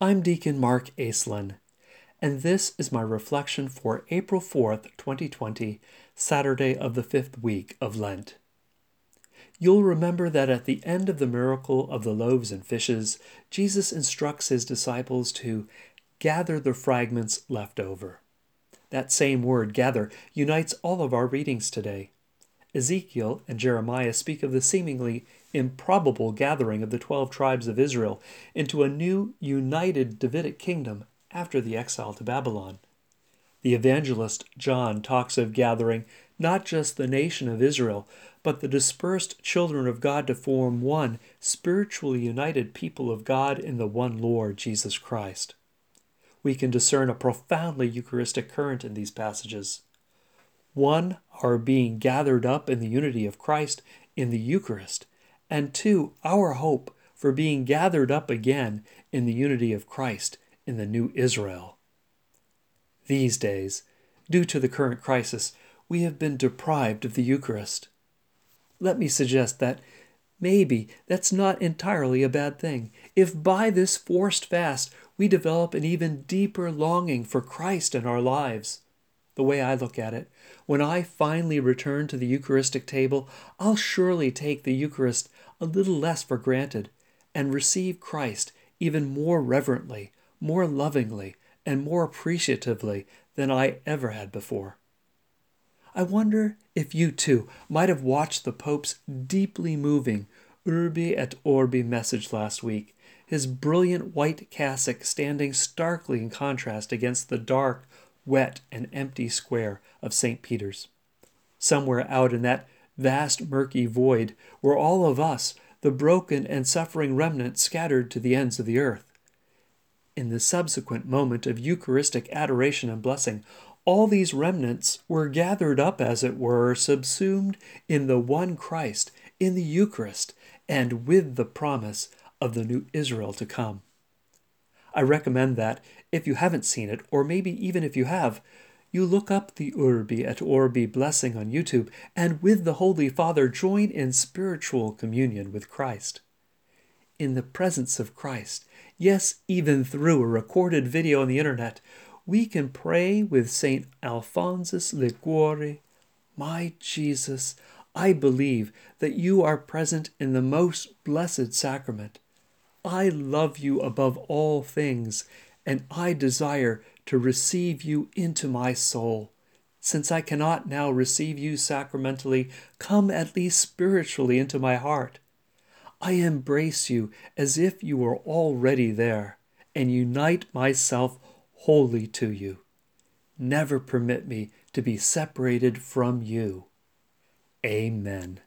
I'm Deacon Mark Aislinn, and this is my reflection for April 4th, 2020, Saturday of the fifth week of Lent. You'll remember that at the end of the miracle of the loaves and fishes, Jesus instructs his disciples to gather the fragments left over. That same word, gather, unites all of our readings today. Ezekiel and Jeremiah speak of the seemingly improbable gathering of the twelve tribes of Israel into a new united Davidic kingdom after the exile to Babylon. The evangelist John talks of gathering not just the nation of Israel, but the dispersed children of God to form one spiritually united people of God in the one Lord, Jesus Christ. We can discern a profoundly Eucharistic current in these passages. One, our being gathered up in the unity of Christ in the Eucharist, and two, our hope for being gathered up again in the unity of Christ in the new Israel. These days, due to the current crisis, we have been deprived of the Eucharist. Let me suggest that maybe that's not entirely a bad thing. If by this forced fast we develop an even deeper longing for Christ in our lives, the way I look at it, when I finally return to the Eucharistic table, I'll surely take the Eucharist a little less for granted and receive Christ even more reverently, more lovingly, and more appreciatively than I ever had before. I wonder if you too might have watched the Pope's deeply moving Urbi et Orbi message last week, his brilliant white cassock standing starkly in contrast against the dark, wet, and empty square of St. Peter's. Somewhere out in that vast murky void were all of us, the broken and suffering remnant scattered to the ends of the earth. In the subsequent moment of Eucharistic adoration and blessing, all these remnants were gathered up, as it were, subsumed in the one Christ, in the Eucharist, and with the promise of the new Israel to come. I recommend that, if you haven't seen it, or maybe even if you have, you look up the Urbi et Orbi blessing on YouTube and with the Holy Father join in spiritual communion with Christ. In the presence of Christ, yes, even through a recorded video on the internet, we can pray with St. Alphonsus Liguori My Jesus, I believe that you are present in the most blessed sacrament. I love you above all things, and I desire to receive you into my soul. Since I cannot now receive you sacramentally, come at least spiritually into my heart. I embrace you as if you were already there, and unite myself wholly to you. Never permit me to be separated from you. Amen.